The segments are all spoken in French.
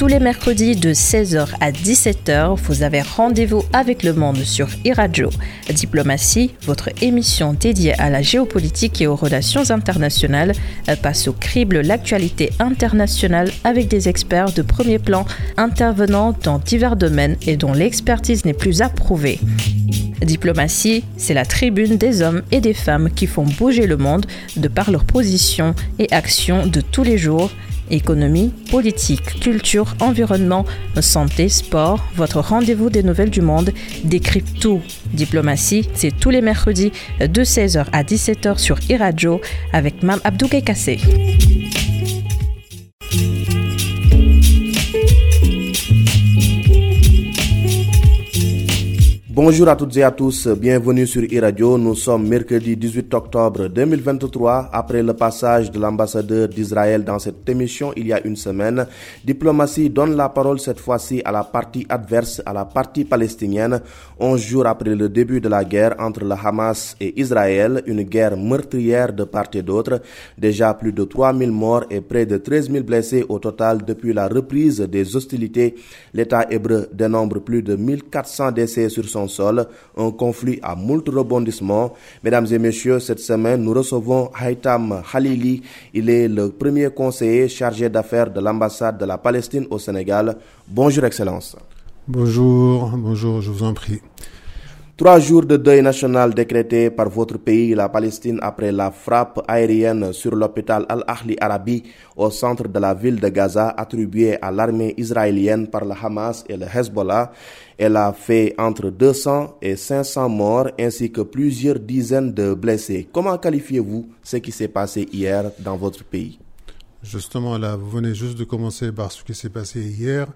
Tous les mercredis de 16h à 17h, vous avez rendez-vous avec le monde sur iRadio. Diplomatie, votre émission dédiée à la géopolitique et aux relations internationales, passe au crible l'actualité internationale avec des experts de premier plan intervenant dans divers domaines et dont l'expertise n'est plus approuvée. Diplomatie, c'est la tribune des hommes et des femmes qui font bouger le monde de par leurs positions et actions de tous les jours. Économie, politique, culture, environnement, santé, sport, votre rendez-vous des nouvelles du monde décrypte tout. Diplomatie, c'est tous les mercredis de 16h à 17h sur iRadio avec Mam Abdou Kassé. Bonjour à toutes et à tous, bienvenue sur e-radio. Nous sommes mercredi 18 octobre 2023. Après le passage de l'ambassadeur d'Israël dans cette émission il y a une semaine, Diplomatie donne la parole cette fois-ci à la partie adverse, à la partie palestinienne, 11 jours après le début de la guerre entre le Hamas et Israël, une guerre meurtrière de part et d'autre. Déjà plus de 3000 morts et près de 13 000 blessés au total depuis la reprise des hostilités. L'État hébreu dénombre plus de 1400 décès sur son sol, un conflit à moult rebondissements. Mesdames et messieurs, cette semaine, nous recevons Haïtam Halili. Il est le premier conseiller chargé d'affaires de l'ambassade de la Palestine au Sénégal. Bonjour, Excellence. Bonjour, bonjour, je vous en prie. Trois jours de deuil national décrété par votre pays, la Palestine, après la frappe aérienne sur l'hôpital Al-Ahli Arabi au centre de la ville de Gaza, attribuée à l'armée israélienne par le Hamas et le Hezbollah. Elle a fait entre 200 et 500 morts ainsi que plusieurs dizaines de blessés. Comment qualifiez-vous ce qui s'est passé hier dans votre pays? Justement, là, vous venez juste de commencer par ce qui s'est passé hier.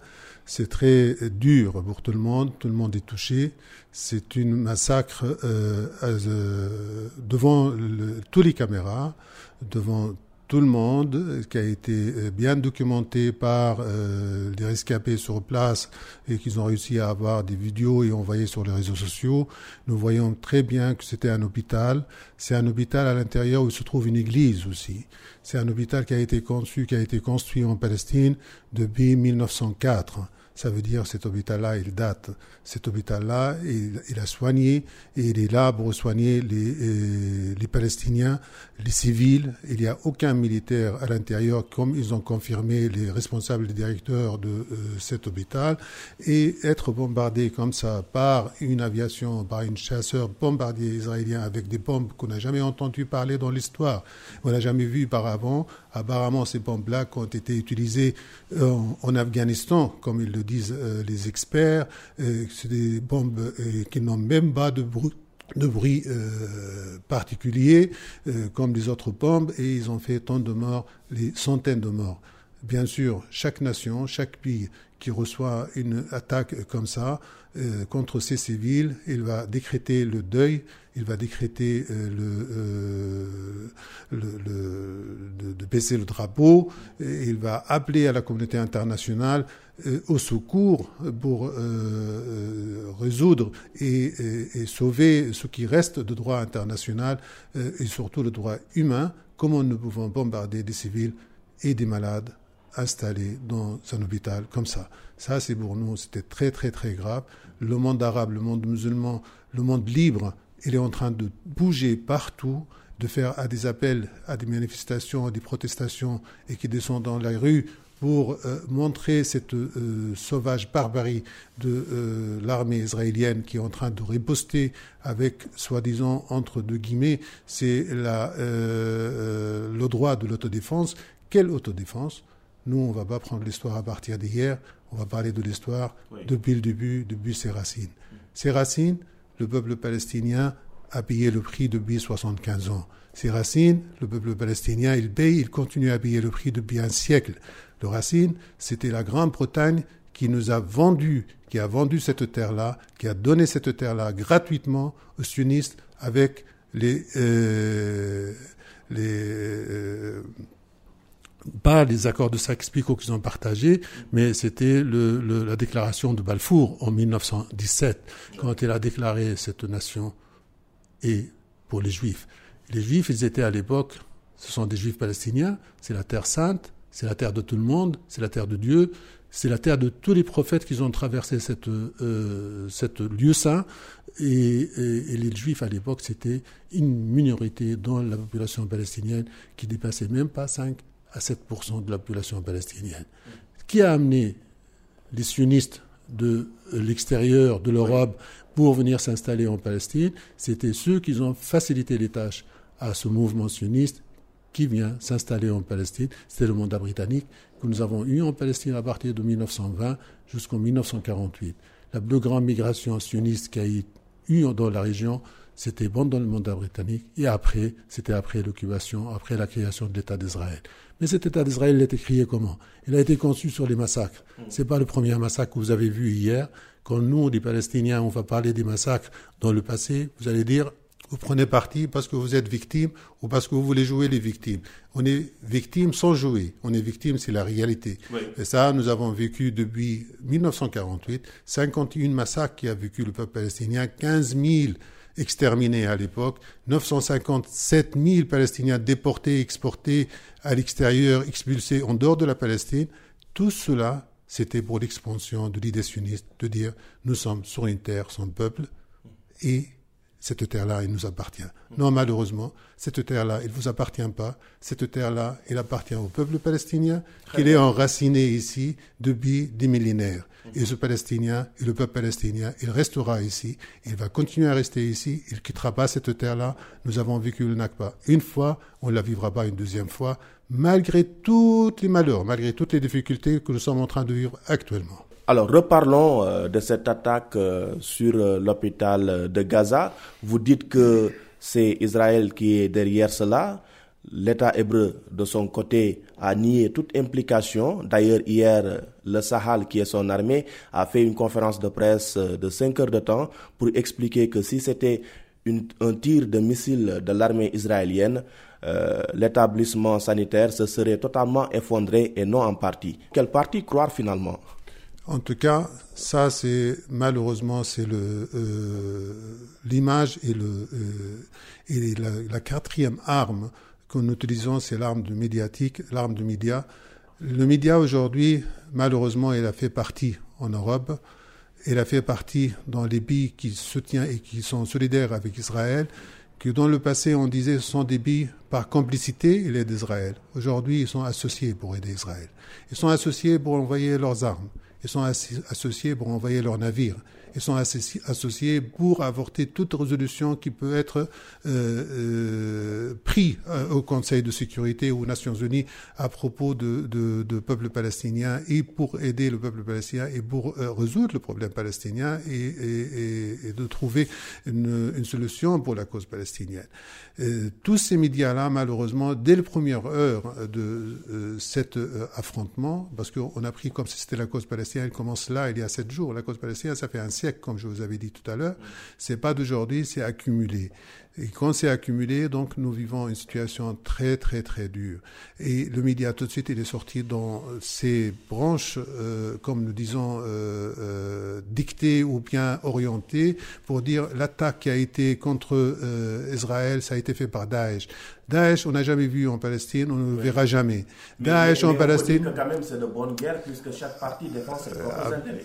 C'est très dur pour tout le monde, tout le monde est touché. C'est une massacre euh, euh, devant le, tous les caméras, devant tout le monde, qui a été euh, bien documenté par euh, les rescapés sur place et qu'ils ont réussi à avoir des vidéos et envoyer sur les réseaux sociaux. Nous voyons très bien que c'était un hôpital. C'est un hôpital à l'intérieur où se trouve une église aussi. C'est un hôpital qui a été conçu, qui a été construit en Palestine depuis 1904. Ça veut dire cet hôpital-là, il date. Cet hôpital-là, il, a soigné et il est là pour soigner euh, les Palestiniens, les civils. Il n'y a aucun militaire à l'intérieur, comme ils ont confirmé les responsables, les directeurs de euh, cet hôpital. Et être bombardé comme ça par une aviation, par une chasseur bombardier israélien avec des bombes qu'on n'a jamais entendu parler dans l'histoire, on n'a jamais vu auparavant. Apparemment, ces bombes-là ont été utilisées en, en Afghanistan, comme ils le disent euh, les experts. Euh, c'est des bombes euh, qui n'ont même pas de bruit de bruit euh, particulier euh, comme les autres bombes et ils ont fait tant de morts, les centaines de morts. Bien sûr, chaque nation, chaque pays qui reçoit une attaque comme ça euh, contre ses civils, il va décréter le deuil, il va décréter euh, le, euh, de, baisser le drapeau, il va appeler à la communauté internationale au secours pour résoudre et, et, et, sauver ce qui reste de droit international et surtout le droit humain. Comment nous pouvons bombarder des civils et des malades installés dans un hôpital comme ça. Ça, c'est pour nous, c'était très, très, très grave. Le monde arabe, le monde musulman, le monde libre, il est en train de bouger partout, de faire à des appels, à des manifestations, à des protestations, et qui descendent dans la rue pour euh, montrer cette euh, sauvage barbarie de euh, l'armée israélienne qui est en train de riposter avec, soi-disant, entre deux guillemets, c'est le droit de l'autodéfense. Quelle autodéfense? Nous, on ne va pas prendre l'histoire à partir d'hier, on va parler de l'histoire oui. depuis le début, depuis ses racines. Ses racines, le peuple palestinien a payé le prix depuis 75 ans. Ses racines, le peuple palestinien, il paye, il continue à payer le prix depuis un siècle. Le racine, c'était la Grande-Bretagne qui nous a vendu, qui a vendu cette terre-là, qui a donné cette terre-là gratuitement aux sionistes avec les, euh, les euh, pas les accords de Sykes-Picot qu'ils ont partagés, mais c'était la déclaration de Balfour en 1917, quand il a déclaré cette nation et pour les Juifs. Les Juifs, ils étaient à l'époque, ce sont des Juifs palestiniens, c'est la terre sainte, c'est la terre de tout le monde, c'est la terre de Dieu, C'est la terre de tous les prophètes qui ont traversé cette, euh, lieu saint. Et, les Juifs à l'époque, c'était une minorité dans la population palestinienne qui dépassait même pas 5 à 7 de la population palestinienne. Qui a amené les sionistes de l'extérieur de l'Europe pour venir s'installer en Palestine? C'était ceux qui ont facilité les tâches à ce mouvement sioniste qui vient s'installer en Palestine. C'était le mandat britannique que nous avons eu en Palestine à partir de 1920 jusqu'en 1948. La plus grande migration sioniste qu'il y a eu dans la région, c'était pendant le mandat britannique et après, c'était après l'occupation, après la création de l'État d'Israël. Mais cet État d'Israël, été créé comment? Il a été conçu sur les massacres. C'est pas le premier massacre que vous avez vu hier. Quand nous, les Palestiniens, on va parler des massacres dans le passé, vous allez dire vous prenez parti parce que vous êtes victime ou parce que vous voulez jouer les victimes. On est victime sans jouer. On est victime, c'est la réalité. Et ça, nous avons vécu depuis 1948, 51 massacres qui a vécu le peuple palestinien, 15 000 exterminés à l'époque, 957 000 Palestiniens déportés, exportés à l'extérieur, expulsés en dehors de la Palestine. Tout cela, c'était pour l'expansion de l'idée sioniste de dire nous sommes sur une terre sans peuple et cette terre-là, elle nous appartient. Non, malheureusement, cette terre-là, elle ne vous appartient pas. Cette terre-là, elle appartient au peuple palestinien, qu'il est enraciné ici depuis des millénaires. Et ce Palestinien, et le peuple palestinien, il restera ici, il va continuer à rester ici, il ne quittera pas cette terre-là. Nous avons vécu le Nakba une fois, on ne la vivra pas une deuxième fois, malgré tous les malheurs, malgré toutes les difficultés que nous sommes en train de vivre actuellement. Alors, reparlons euh, de cette attaque euh, sur euh, l'hôpital de Gaza. Vous dites que c'est Israël qui est derrière cela. L'État hébreu, de son côté, a nié toute implication. D'ailleurs, hier, le Sahel, qui est son armée, a fait une conférence de presse de 5 heures de temps pour expliquer que si c'était un tir de missile de l'armée israélienne, l'établissement sanitaire se serait totalement effondré et non en partie. Quelle partie croire finalement? En tout cas, ça, c'est malheureusement, c'est euh, l'image et euh, la, quatrième arme que nous utilisons, c'est l'arme médiatique, l'arme du média. Le média aujourd'hui, malheureusement, il a fait partie en Europe. Il a fait partie dans les pays qui soutiennent et qui sont solidaires avec Israël, que dans le passé on disait ce sont des pays par complicité, il est d'Israël. Aujourd'hui, ils sont associés pour aider Israël. Ils sont associés pour envoyer leurs armes. Ils sont associés pour envoyer leurs navires. Ils sont associés pour avorter toute résolution qui peut être euh, euh, prise euh, au Conseil de sécurité ou aux Nations Unies à propos de, peuple palestinien et pour aider le peuple palestinien et pour résoudre le problème palestinien et, et, et de trouver une, solution pour la cause palestinienne. Tous ces médias-là, malheureusement, dès les premières heures de cet affrontement, parce qu'on a pris comme si c'était la cause palestinienne, commence là il y a sept jours. La cause palestinienne, ça fait un siècle, comme je vous avais dit tout à l'heure. C'est pas d'aujourd'hui, c'est accumulé. Et quand c'est accumulé, donc nous vivons une situation très très très dure. Et le média tout de suite il est sorti dans ces branches, euh, comme nous disons, euh, euh, dictées ou bien orientées, pour dire l'attaque qui a été contre Israël, ça a été fait par Daesh. Daesh, on n'a jamais vu en Palestine, on ne le verra jamais. Daesh en Palestine. quand même c'est de bonne guerre puisque chaque partie défend ses propres intérêts.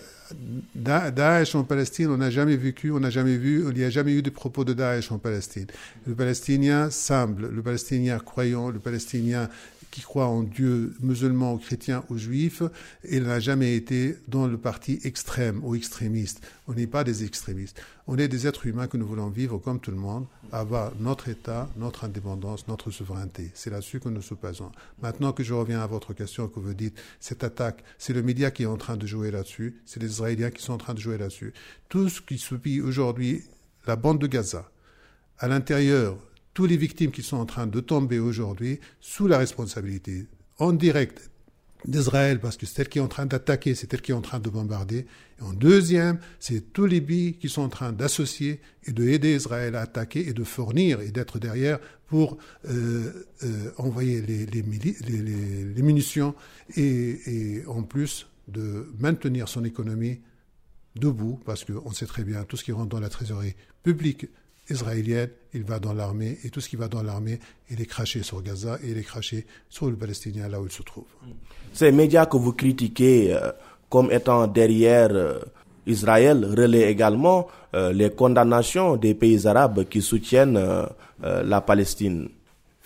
Daesh en Palestine, on n'a jamais vécu, on n'a jamais vu, il n'y a jamais eu de propos de Daesh en Palestine. Le Palestinien semble, le Palestinien croyant, le Palestinien qui croit en Dieu musulman ou chrétien ou juif, il n'a jamais été dans le parti extrême ou extrémiste. On n'est pas des extrémistes. On est des êtres humains que nous voulons vivre comme tout le monde, avoir notre État, notre indépendance, notre souveraineté. C'est là-dessus que nous nous basons. Maintenant que je reviens à votre question que vous dites, cette attaque, c'est le média qui est en train de jouer là-dessus, c'est les Israéliens qui sont en train de jouer là-dessus. Tout ce qui subit aujourd'hui la bande de Gaza, à l'intérieur toutes les victimes qui sont en train de tomber aujourd'hui sous la responsabilité en direct d'Israël, parce que c'est elle qui est en train d'attaquer, c'est elle qui est en train de bombarder. Et en deuxième, c'est tous les pays qui sont en train d'associer et de aider Israël à attaquer et de fournir et d'être derrière pour euh, euh, envoyer les munitions et, et, en plus de maintenir son économie debout, parce qu'on sait très bien tout ce qui rentre dans la trésorerie publique israélienne, il va dans l'armée, et tout ce qui va dans l'armée, il est craché sur Gaza et il est craché sur le Palestinien là où il se trouve. Ces médias que vous critiquez, euh, comme étant derrière euh, Israël relaie également euh, les condamnations des pays arabes qui soutiennent la Palestine.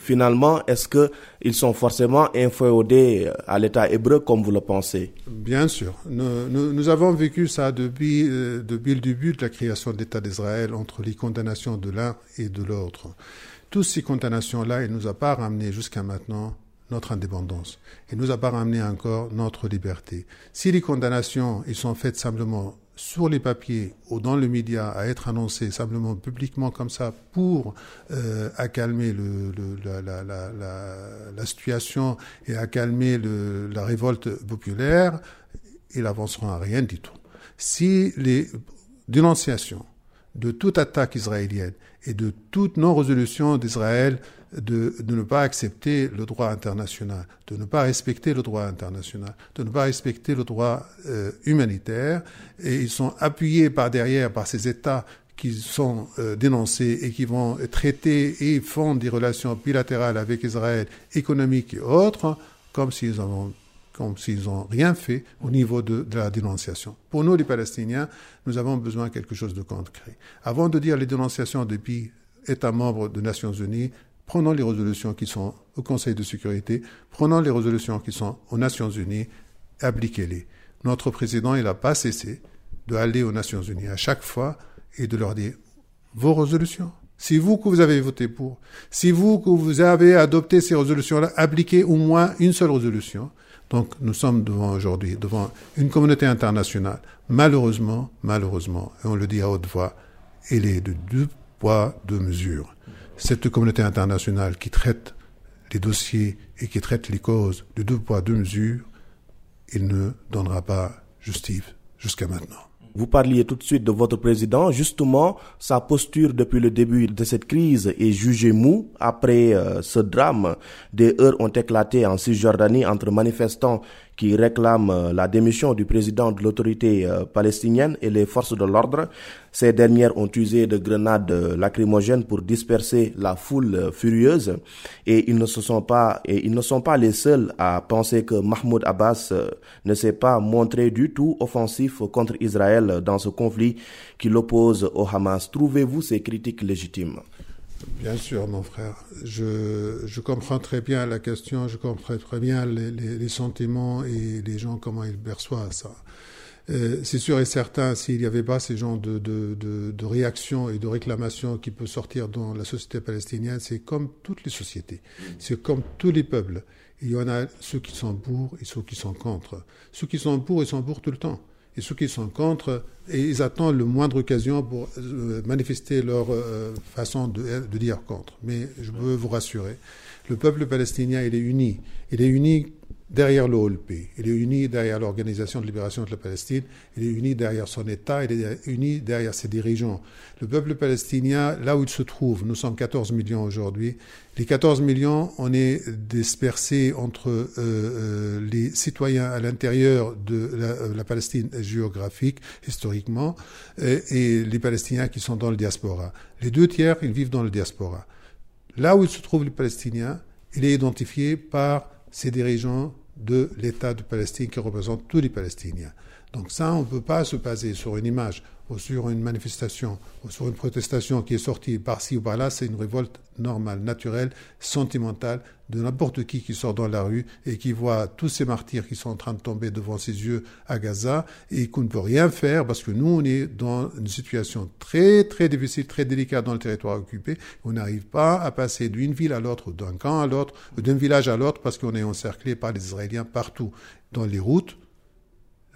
Finalement, est-ce qu'ils sont forcément inféodés à l'État hébreu comme vous le pensez? Bien sûr. Nous, avons vécu ça depuis, depuis le début de la création de l'État d'Israël entre les condamnations de l'un et de l'autre. Toutes ces condamnations-là, elles ne nous ont pas ramené jusqu'à maintenant notre indépendance. Il nous a pas ramené encore notre liberté. Si les condamnations ils sont faites simplement sur les papiers ou dans le média à être annoncées simplement publiquement comme ça pour euh, accalmer la, situation et accalmer la révolte populaire, ils avanceront à rien du tout. Si les dénonciations de toute attaque israélienne et de toute non-résolution d'Israël de, de, ne pas accepter le droit international, de ne pas respecter le droit international, de ne pas respecter le droit euh, humanitaire, et ils sont appuyés par derrière par ces États qui sont euh, dénoncés et qui vont traiter et font des relations bilatérales avec Israël, économiques et autres, comme s'ils ont comme s'ils n'ont rien fait au niveau de, de, la dénonciation. Pour nous, les Palestiniens, nous avons besoin de quelque chose de concret. Avant de dire les dénonciations depuis États membres des Nations Unies, prenons les résolutions qui sont au Conseil de sécurité, prenons les résolutions qui sont aux Nations Unies, appliquez-les. Notre président, il n'a pas cessé d'aller aux Nations Unies à chaque fois et de leur dire vos résolutions. Si vous que vous avez voté pour, si vous que vous avez adopté ces résolutions-là, appliquez au moins une seule résolution. Donc nous sommes devant aujourd'hui, devant une communauté internationale. Malheureusement, malheureusement, et on le dit à haute voix, elle est de deux poids, deux mesures cette communauté internationale qui traite les dossiers et qui traite les causes de deux poids, deux mesures, il ne donnera pas justice jusqu'à maintenant. Vous parliez tout de suite de votre président. Justement, sa posture depuis le début de cette crise est jugée mou. Après euh, ce drame, des heurts ont éclaté en Cisjordanie entre manifestants qui réclament euh, la démission du président de l'autorité euh, palestinienne et les forces de l'ordre. Ces dernières ont usé de grenades euh, lacrymogènes pour disperser la foule furieuse et ils ne se sont pas et ils ne sont pas les seuls à penser que Mahmoud Abbas ne s'est pas montré du tout offensif contre Israël dans ce conflit qui l'oppose au Hamas. Trouvez-vous ces critiques légitimes? Bien sûr, mon frère. Je, je, comprends très bien la question, je comprends très bien les, les sentiments et les gens, comment ils perçoivent ça. Euh, c'est sûr et certain, s'il n'y avait pas ces genres de, de, de, de réactions et de réclamations qui peuvent sortir dans la société palestinienne, c'est comme toutes les sociétés, c'est comme tous les peuples. Il y en a ceux qui sont pour et ceux qui sont contre. Ceux qui sont pour, ils sont pour tout le temps et ceux qui sont contre, et ils attendent le moindre occasion pour euh, manifester leur euh, façon de, de, dire contre. Mais je veux vous rassurer, le peuple palestinien, il est uni. Il est uni derrière l'OLP, il est uni derrière l'Organisation de libération de la Palestine, il est uni derrière son État, il est uni derrière ses dirigeants. Le peuple palestinien, là où il se trouve, nous sommes 14 millions aujourd'hui, les 14 millions, on est dispersés entre euh, euh, les citoyens à l'intérieur de la, euh, Palestine géographique, historiquement, et, les Palestiniens qui sont dans le diaspora. Les deux tiers, ils vivent dans le diaspora. Là où se trouve le Palestinien, il est identifié par ses dirigeants de l'État de Palestine qui représente tous les Palestiniens. Donc ça, on ne peut pas se baser sur une image ou sur une manifestation ou sur une protestation qui est sortie par-ci ou par-là. C'est une révolte normale, naturelle, sentimentale de n'importe qui qui sort dans la rue et qui voit tous ces martyrs qui sont en train de tomber devant ses yeux à Gaza et qu'on ne peut rien faire parce que nous, on est dans une situation très, très difficile, très délicate dans le territoire occupé. On n'arrive pas à passer d'une ville à l'autre, d'un camp à l'autre, d'un village à l'autre parce qu'on est encerclé par les Israéliens partout. Dans les routes,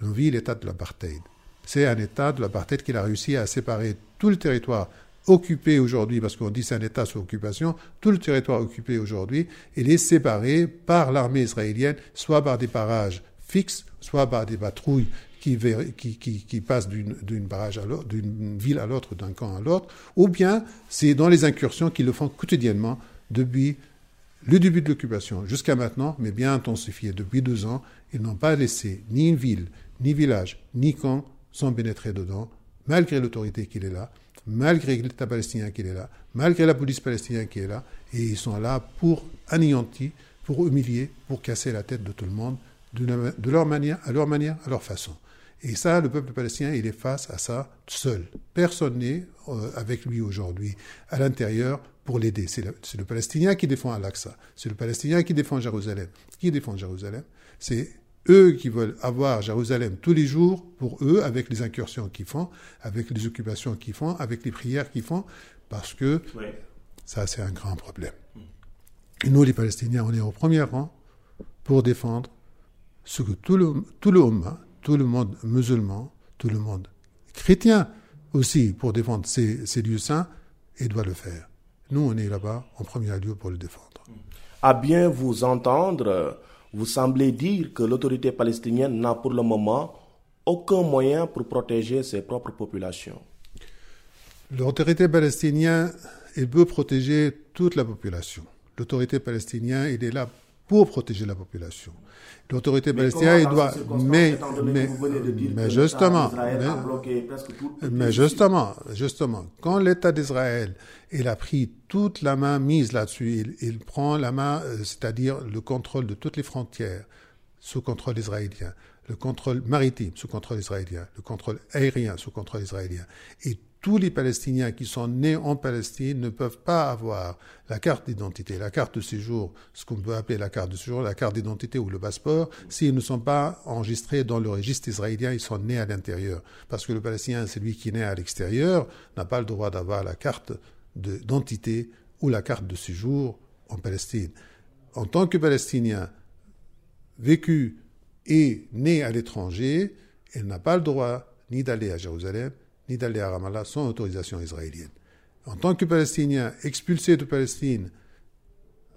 on vit l'état de l'apartheid. C'est un état de l'apartheid qu'il a réussi à séparer tout le territoire occupé aujourd'hui, parce qu'on dit c'est un État sous occupation, tout le territoire occupé aujourd'hui, il est séparé par l'armée israélienne, soit par des parages fixes, soit par des patrouilles qui, passent d'une barrage à l'autre, d'une ville à l'autre, d'un camp à l'autre, ou bien c'est dans les incursions qu'ils le font quotidiennement depuis le début de l'occupation jusqu'à maintenant, mais bien intensifié depuis deux ans. Ils n'ont pas laissé ni une ville, ni village, ni camp sans pénétrer dedans, malgré l'autorité qui est là, malgré l'État palestinien qui est là, malgré la police palestinienne qui est là, et ils sont là pour anéantir, pour humilier, pour casser la tête de tout le monde, de leur manière, à leur manière, à leur façon. Et ça, le peuple palestinien, il est face à ça seul. Personne n'est euh, avec lui aujourd'hui à l'intérieur pour l'aider. C'est le, Palestinien qui défend Al-Aqsa. C'est le Palestinien qui défend Jérusalem. Qui défend Jérusalem? C'est eux qui veulent avoir Jérusalem tous les jours pour eux, avec les incursions qu'ils font, avec les occupations qu'ils font, avec les prières qu'ils font, parce que ça, c'est un grand problème. Et nous, les Palestiniens, on est au premier rang pour défendre ce que tout le, tout le tout le monde musulman, tout le monde chrétien aussi, pour défendre ces, ces lieux saints, et doit le faire. Nous, on est là-bas en premier lieu pour le défendre. À bien vous entendre, vous semblez dire que l'autorité palestinienne n'a pour le moment aucun moyen pour protéger ses propres populations. L'autorité palestinienne, elle veut protéger toute la population. L'autorité palestinienne, elle est là pour protéger la population. L'autorité palestinienne, il doit. Mais, mais, mais justement, mais, justement, justement, quand l'État d'Israël, il a pris toute la main mise là-dessus, il, il, prend la main, euh, c'est-à-dire le contrôle de toutes les frontières sous contrôle israélien, le contrôle maritime sous contrôle israélien, le contrôle aérien sous contrôle israélien, et tous les Palestiniens qui sont nés en Palestine ne peuvent pas avoir la carte d'identité, la carte de séjour, ce qu'on peut appeler la carte de séjour, la carte d'identité ou le passeport, s'ils ne sont pas enregistrés dans le registre israélien, ils sont nés à l'intérieur. Parce que le Palestinien, celui qui est né à l'extérieur, n'a pas le droit d'avoir la carte d'identité ou la carte de séjour en Palestine. En tant que Palestinien vécu et né à l'étranger, il n'a pas le droit ni d'aller à Jérusalem, ni d'aller à Ramallah sans autorisation israélienne. En tant que Palestinien expulsé de Palestine,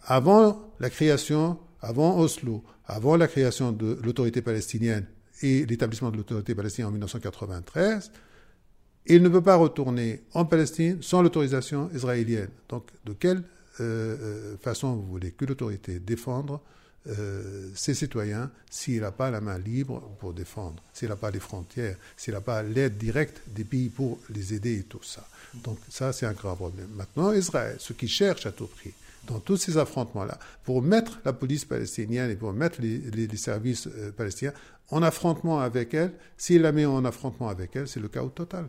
avant la création, avant Oslo, avant la création de l'autorité palestinienne et l'établissement de l'autorité palestinienne en 1993, il ne peut pas retourner en Palestine sans l'autorisation israélienne. Donc, de quelle euh, euh, façon vous voulez que l'autorité défendre euh, ses citoyens s'il n'a pas la main libre pour défendre, s'il n'a pas les frontières, s'il n'a pas l'aide directe des pays pour les aider et tout ça. Donc ça, c'est un grand problème. Maintenant, Israël, ce qui cherche à tout prix, dans tous ces affrontements-là, pour mettre la police palestinienne et pour mettre les, les services euh, palestiniens en affrontement avec elle, s'il la met en affrontement avec elle, c'est le chaos total.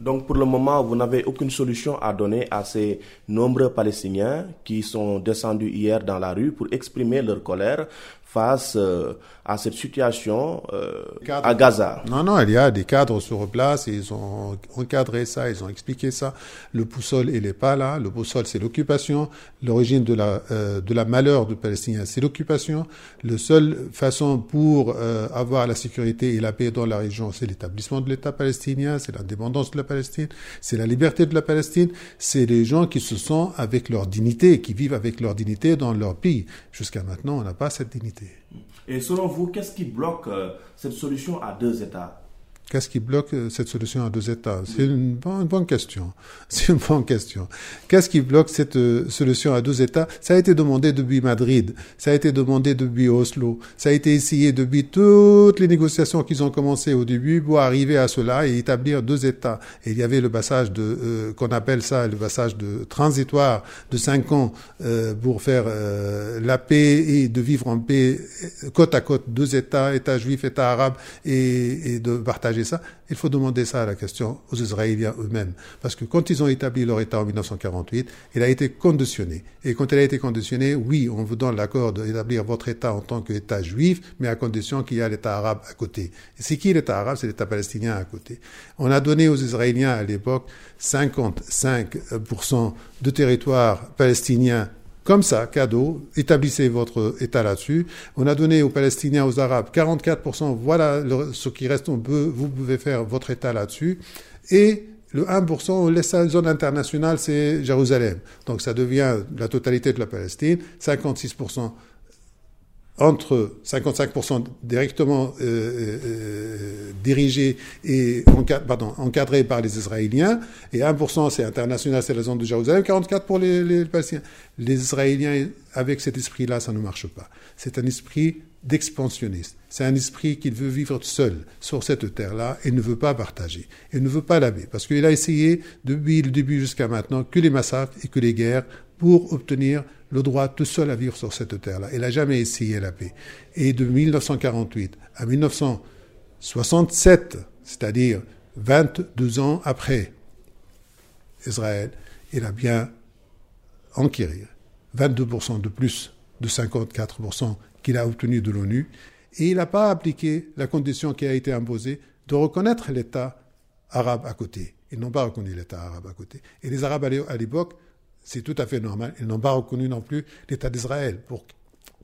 Donc pour le moment, vous n'avez aucune solution à donner à ces nombreux Palestiniens qui sont descendus hier dans la rue pour exprimer leur colère face euh, à cette situation euh, à Gaza. Non, non, il y a des cadres sur place, ils ont encadré ça, ils ont expliqué ça. Le boussole, il n'est pas là. Le boussole, c'est l'occupation. L'origine de la, euh, de la malheur du Palestinien, c'est l'occupation. La seule façon pour avoir la sécurité et la paix dans la région, c'est l'établissement de l'État palestinien, c'est l'indépendance de la Palestine, c'est la liberté de la Palestine, c'est les gens qui se sentent avec leur dignité, qui vivent avec leur dignité dans leur pays. Jusqu'à maintenant, on n'a pas cette dignité. Et selon vous, qu'est-ce qui bloque euh, cette solution à deux États? Qu'est-ce qui bloque euh, cette solution à deux États? C'est une, bonne question. C'est une bonne question. Qu'est-ce qui bloque cette euh, solution à deux États? Ça a été demandé depuis Madrid, ça a été demandé depuis Oslo, ça a été essayé depuis toutes les négociations qu'ils ont commencé au début pour arriver à cela et établir deux États. Et il y avait le passage de, euh, qu'on appelle ça le passage de transitoire de cinq ans pour faire la paix et de vivre en paix côte à côte, deux États, État juif, État arabe, et, et de partager ça, il faut demander ça à la question aux Israéliens eux-mêmes. Parce que quand ils ont établi leur État en 1948, il a été conditionné. Et quand il a été conditionné, oui, on vous donne l'accord d'établir votre État en tant qu'État juif, mais à condition qu'il y ait l'État arabe à côté. Et c'est qui l'État arabe? C'est l'État palestinien à côté. On a donné aux Israéliens à l'époque 55% de territoire palestinien comme ça, cadeau, établissez votre État là-dessus. On a donné aux Palestiniens, aux Arabes, 44%, voilà ce qui reste, on peut, vous pouvez faire votre État là-dessus. Et le 1%, on laisse la zone internationale, c'est Jérusalem. Donc ça devient la totalité de la Palestine, 56% entre 55% directement euh, euh, dirigés et pardon, encadrés par les Israéliens, et 1% c'est international, c'est la zone de Jérusalem, 44% pour les, les Palestiniens. Les Israéliens, avec cet esprit-là, ça ne marche pas. C'est un esprit d'expansionniste. C'est un esprit qui veut vivre seul sur cette terre-là et ne veut pas partager. Il ne veut pas laver. Parce qu'il a essayé, depuis le début jusqu'à maintenant, que les massacres et que les guerres pour obtenir le droit tout seul à vivre sur cette terre-là. Il n'a jamais essayé la paix. Et de 1948 à 1967, c'est-à-dire 22 ans après Israël, il a bien enquérir 22% de plus de 54% qu'il a obtenu de l'ONU. Et il n'a pas appliqué la condition qui a été imposée de reconnaître l'État arabe à côté. Ils n'ont pas reconnu l'État arabe à côté. Et les Arabes à l'époque, c'est tout à fait normal, ils n'ont pas reconnu non plus l'État d'Israël. Pour,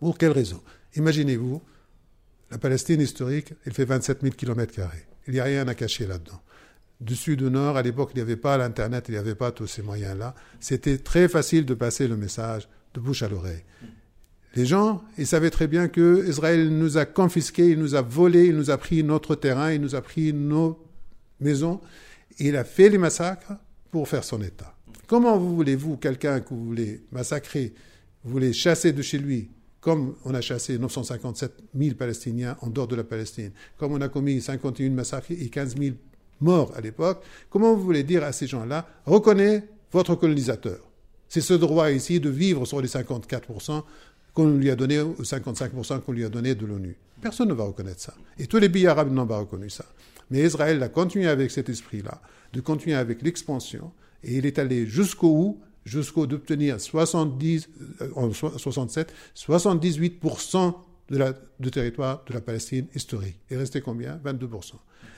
pour quelle raison? Imaginez-vous, la Palestine historique, elle fait 27 000 km. Il n'y a rien à cacher là-dedans. Du sud au nord, à l'époque, il n'y avait pas l'Internet, il n'y avait pas tous ces moyens-là. C'était très facile de passer le message de bouche à l'oreille. Les gens, ils savaient très bien que Israël nous a confisqués, il nous a volés, il nous a pris notre terrain, il nous a pris nos maisons. Il a fait les massacres pour faire son État. Comment vous voulez-vous, quelqu'un que vous voulez massacrer, vous voulez chasser de chez lui, comme on a chassé 957 000 Palestiniens en dehors de la Palestine, comme on a commis 51 massacres et 15 000 morts à l'époque, comment vous voulez dire à ces gens-là, reconnez votre colonisateur C'est ce droit ici de vivre sur les 54% qu'on lui a donné, ou 55% qu'on lui a donné de l'ONU. Personne ne va reconnaître ça. Et tous les pays arabes n'ont pas reconnu ça. Mais Israël a continué avec cet esprit-là, de continuer avec l'expansion, et il est allé jusqu'au où? Jusqu'au d'obtenir 70, euh, en 67, 78% de, la, de territoire de la Palestine historique. Il restait combien? 22%.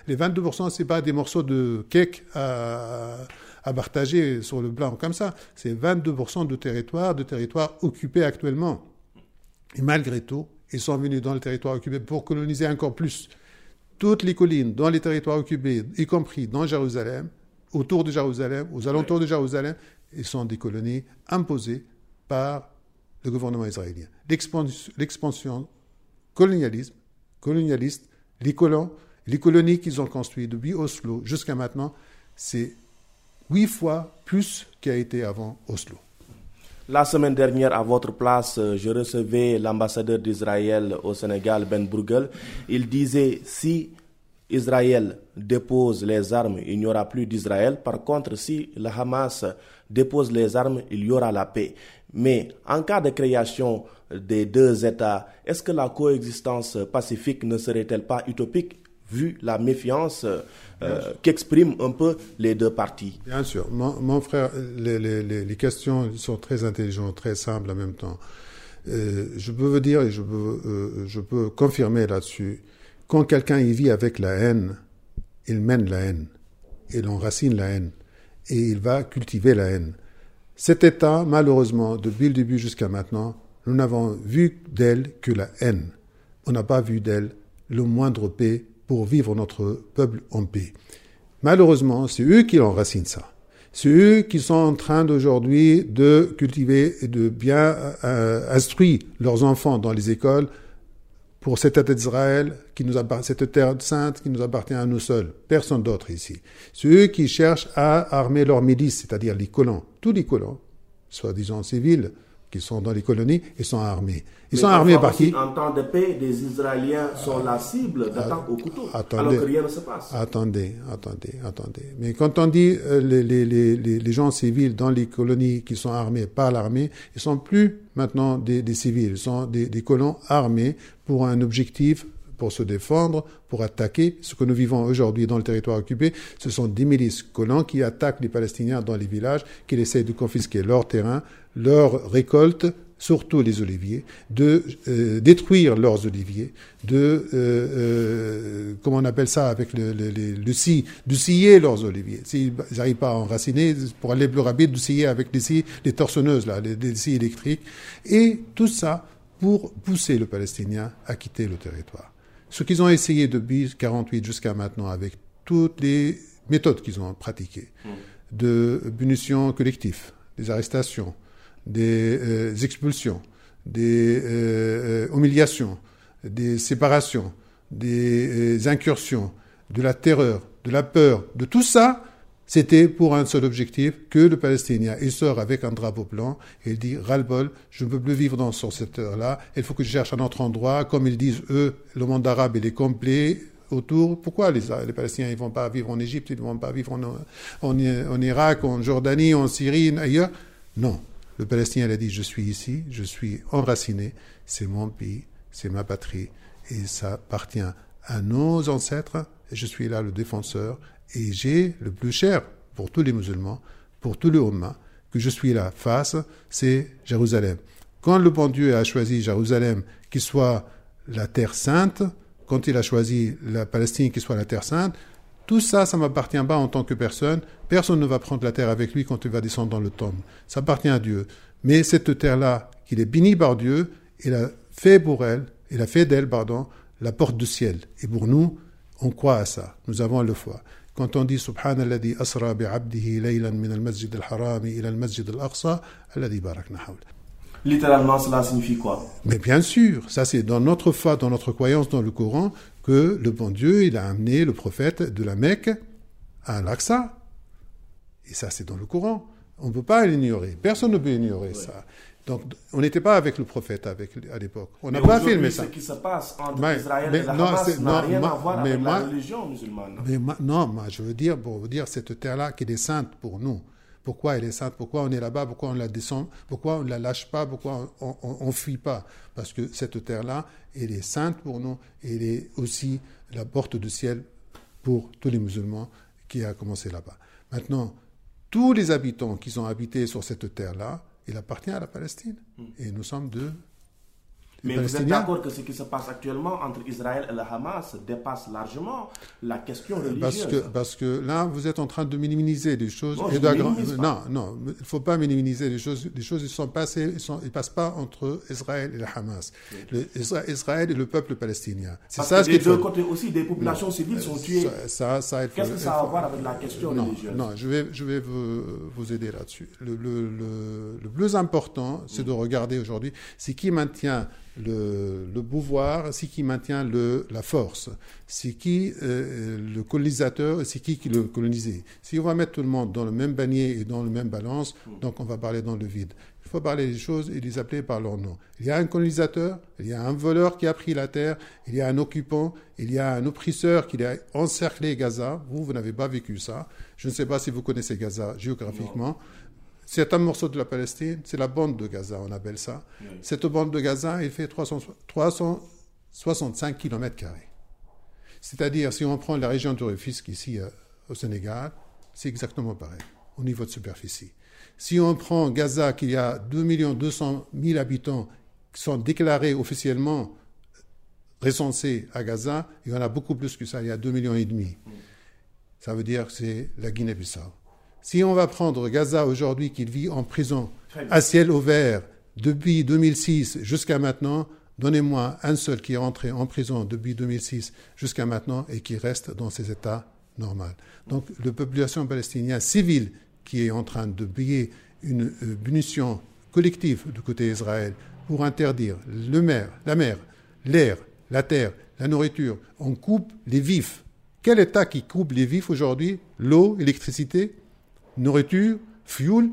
Les 22%, ce n'est pas des morceaux de cake à, à partager sur le blanc comme ça. C'est 22% de territoire, de territoire occupé actuellement. Et malgré tout, ils sont venus dans le territoire occupé pour coloniser encore plus. Toutes les collines dans les territoires occupés, y compris dans Jérusalem, autour de Jérusalem, aux alentours de Jérusalem, ils sont des colonies imposées par le gouvernement israélien. L'expansion colonialisme, colonialiste, les colons, les colonies qu'ils ont construites depuis Oslo jusqu'à maintenant, c'est huit fois plus qu'a été avant Oslo. La semaine dernière, à votre place, je recevais l'ambassadeur d'Israël au Sénégal, Ben Burgel. Il disait si Israël dépose les armes, il n'y aura plus d'Israël. Par contre, si le Hamas dépose les armes, il y aura la paix. Mais en cas de création des deux États, est-ce que la coexistence pacifique ne serait-elle pas utopique vu la méfiance euh, qu'expriment un peu les deux parties? Bien sûr. Mon, frère, les, questions sont très intelligentes, très simples en même temps. Euh, je peux vous dire et je peux, euh, je peux confirmer là-dessus, quand quelqu'un y vit avec la haine, il mène la haine, il enracine la haine et il va cultiver la haine. Cet État, malheureusement, depuis le début jusqu'à maintenant, nous n'avons vu d'elle que la haine. On n'a pas vu d'elle le moindre paix pour vivre notre peuple en paix. Malheureusement, c'est eux qui enracinent ça. C'est eux qui sont en train d'aujourd'hui de cultiver et de bien euh, instruire leurs enfants dans les écoles pour cet État d'Israël, qui nous cette terre sainte qui nous appartient à nous seuls, personne d'autre ici. C'est eux qui cherchent à armer leurs milices, c'est-à-dire les colons, tous les colons, soi-disant civils, qui sont dans les colonies, ils sont armés. Ils sont armés par qui? En temps de paix, des Israéliens sont la cible d'attaque au couteau, attendez, alors que rien ne se passe. Attendez, attendez, attendez. Mais quand on dit euh, les, les, les, les, gens civils dans les colonies qui sont armés par l'armée, ils sont plus maintenant des, des civils, ils sont des, des colons armés pour un objectif pour se défendre, pour attaquer. Ce que nous vivons aujourd'hui dans le territoire occupé, ce sont des milices colons qui attaquent les Palestiniens dans les villages, qui essaient de confisquer leur terrain, leurs récoltes, surtout les oliviers, de euh, détruire leurs oliviers, de, euh, euh, comment on appelle ça avec le, le, le, scie, de scier leurs oliviers. S'ils n'arrivent pas à enraciner, pour aller plus rapide, de scier avec les scies, les torçonneuses, là, les, les scies électriques. Et tout ça pour pousser le Palestinien à quitter le territoire. Ce qu'ils ont essayé depuis 1948 jusqu'à maintenant avec toutes les méthodes qu'ils ont pratiquées, mm. de punitions collectives, des arrestations, des euh, expulsions, des euh, euh, humiliations, des séparations, des incursions, de la terreur, de la peur, de tout ça, c'était pour un seul objectif, que le Palestinien, il sort avec un drapeau blanc et il dit, ras-le-bol, je ne peux plus vivre dans ce secteur-là, il faut que je cherche un autre endroit. Comme ils disent, eux, le monde arabe, est complet autour. Pourquoi les, les Palestiniens, ils vont pas vivre en Égypte, ils ne vont pas vivre en, Irak, en Jordanie, en Syrie, ailleurs? Non. Le Palestinien a dit je suis ici, je suis enraciné, c'est mon pays, c'est ma patrie et ça appartient à nos ancêtres et je suis là le défenseur et j'ai le plus cher pour tous les musulmans, pour tous les Ummah, que je suis là face, c'est Jérusalem. Quand le bon Dieu a choisi Jérusalem qui soit la terre sainte, quand il a choisi la Palestine qui soit la terre sainte, tout ça, ça m'appartient pas en tant que personne. Personne ne va prendre la terre avec lui quand il va descendre dans le tombe. Ça appartient à Dieu. Mais cette terre-là, qu'il est béni par Dieu, il a fait pour elle, il a fait d'elle, pardon, la porte du ciel. Et pour nous, on croit à ça. Nous avons le foi. Quand on dit Subhanallah asra bi'abdihi laylan min al-masjid al-haram ila al-masjid al-aqsa, alladhi barakna. Littéralement, cela signifie quoi? Mais bien sûr, ça c'est dans notre foi, dans notre croyance dans le Coran, que le bon Dieu, il a amené le prophète de la Mecque à l'Aqsa. Et ça c'est dans le Coran. On ne peut pas l'ignorer. Personne ne peut ignorer ça. Donc, on n'était pas avec le prophète avec, à l'époque. On n'a pas filmé ça. Ce qui se passe entre Israël et la Hamas n'a rien à voir avec la religion musulmane. Mais non, moi, je veux dire, pour vous dire, cette terre-là qui est sainte pour nous. Pourquoi elle est sainte Pourquoi on est là-bas Pourquoi on la descend Pourquoi on ne la lâche pas Pourquoi on ne fuit pas Parce que cette terre-là, elle est sainte pour nous. Elle est aussi la porte du ciel pour tous les musulmans qui a commencé là-bas. Maintenant, tous les habitants qui ont habité sur cette terre-là, il appartient à la Palestine. Hmm. Et nous sommes deux. Mais vous êtes d'accord que ce qui se passe actuellement entre Israël et le Hamas dépasse largement la question religieuse parce que, parce que là, vous êtes en train de minimiser les choses. Non, et non, non, il ne faut pas minimiser les choses. Les choses, ils sont passées, ils ne passent pas entre Israël et le Hamas. Israël et le peuple palestinien. C'est ça que des deux côtés aussi, des populations civiles sont tuées. Ça, ça, Qu'est-ce que ça a à voir avec la question religieuse? Non, je vais, je vais vous, vous aider là-dessus. Le, le, le, le, plus important, c'est de regarder aujourd'hui, c'est qui maintient le, le, pouvoir, c'est qui maintient le, la force, c'est qui euh, le colonisateur, c'est qui qui le colonisé. Si on va mettre tout le monde dans le même panier et dans le même balance, donc on va parler dans le vide. Il faut parler des choses et les appeler par leur nom. Il y a un colonisateur, il y a un voleur qui a pris la terre, il y a un occupant, il y a un oppresseur qui a encerclé Gaza. Vous, vous n'avez pas vécu ça. Je ne sais pas si vous connaissez Gaza géographiquement. C'est un morceau de la Palestine, c'est la bande de Gaza, on appelle ça. Cette bande de Gaza, elle fait 365 km. C'est-à-dire, si on prend la région de Rufisque ici euh, au Sénégal, c'est exactement pareil, au niveau de superficie. Si on prend Gaza, qui a 2 200 000 habitants qui sont déclarés officiellement recensés à Gaza, il y en a beaucoup plus que ça, il y a 2 millions et demi. Ça veut dire que c'est la Guinée-Bissau. Si on va prendre Gaza aujourd'hui, qui vit en prison à ciel ouvert depuis 2006 jusqu'à maintenant, donnez-moi un seul qui est rentré en prison depuis 2006 jusqu'à maintenant et qui reste dans ses états normaux. Donc, la population palestinienne civile qui est en train de payer une euh, punition collective du côté d'Israël pour interdire le mer, la mer, l'air, la terre, la nourriture, on coupe les vifs. Quel État qui coupe les vifs aujourd'hui? L'eau, l'électricité? Nourriture, fuel.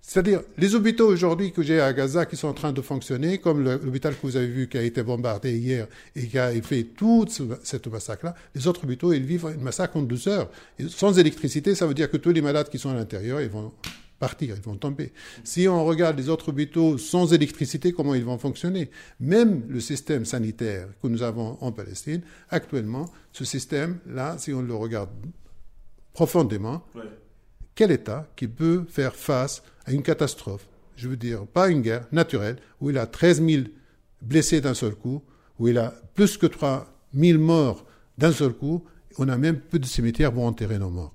C'est-à-dire, les hôpitaux aujourd'hui que j'ai à Gaza qui sont en train de fonctionner, comme l'hôpital que vous avez vu qui a été bombardé hier et qui a fait toute cette massacre-là, les autres hôpitaux, ils vivent une massacre en douceur. Sans électricité, ça veut dire que tous les malades qui sont à l'intérieur, ils vont partir, ils vont tomber. Si on regarde les autres hôpitaux sans électricité, comment ils vont fonctionner? Même le système sanitaire que nous avons en Palestine, actuellement, ce système-là, si on le regarde profondément, quel État qui peut faire face à une catastrophe, je veux dire, pas une guerre naturelle, où il a 13 000 blessés d'un seul coup, où il a plus que 3 000 morts d'un seul coup, on a même peu de cimetières pour enterrer nos morts.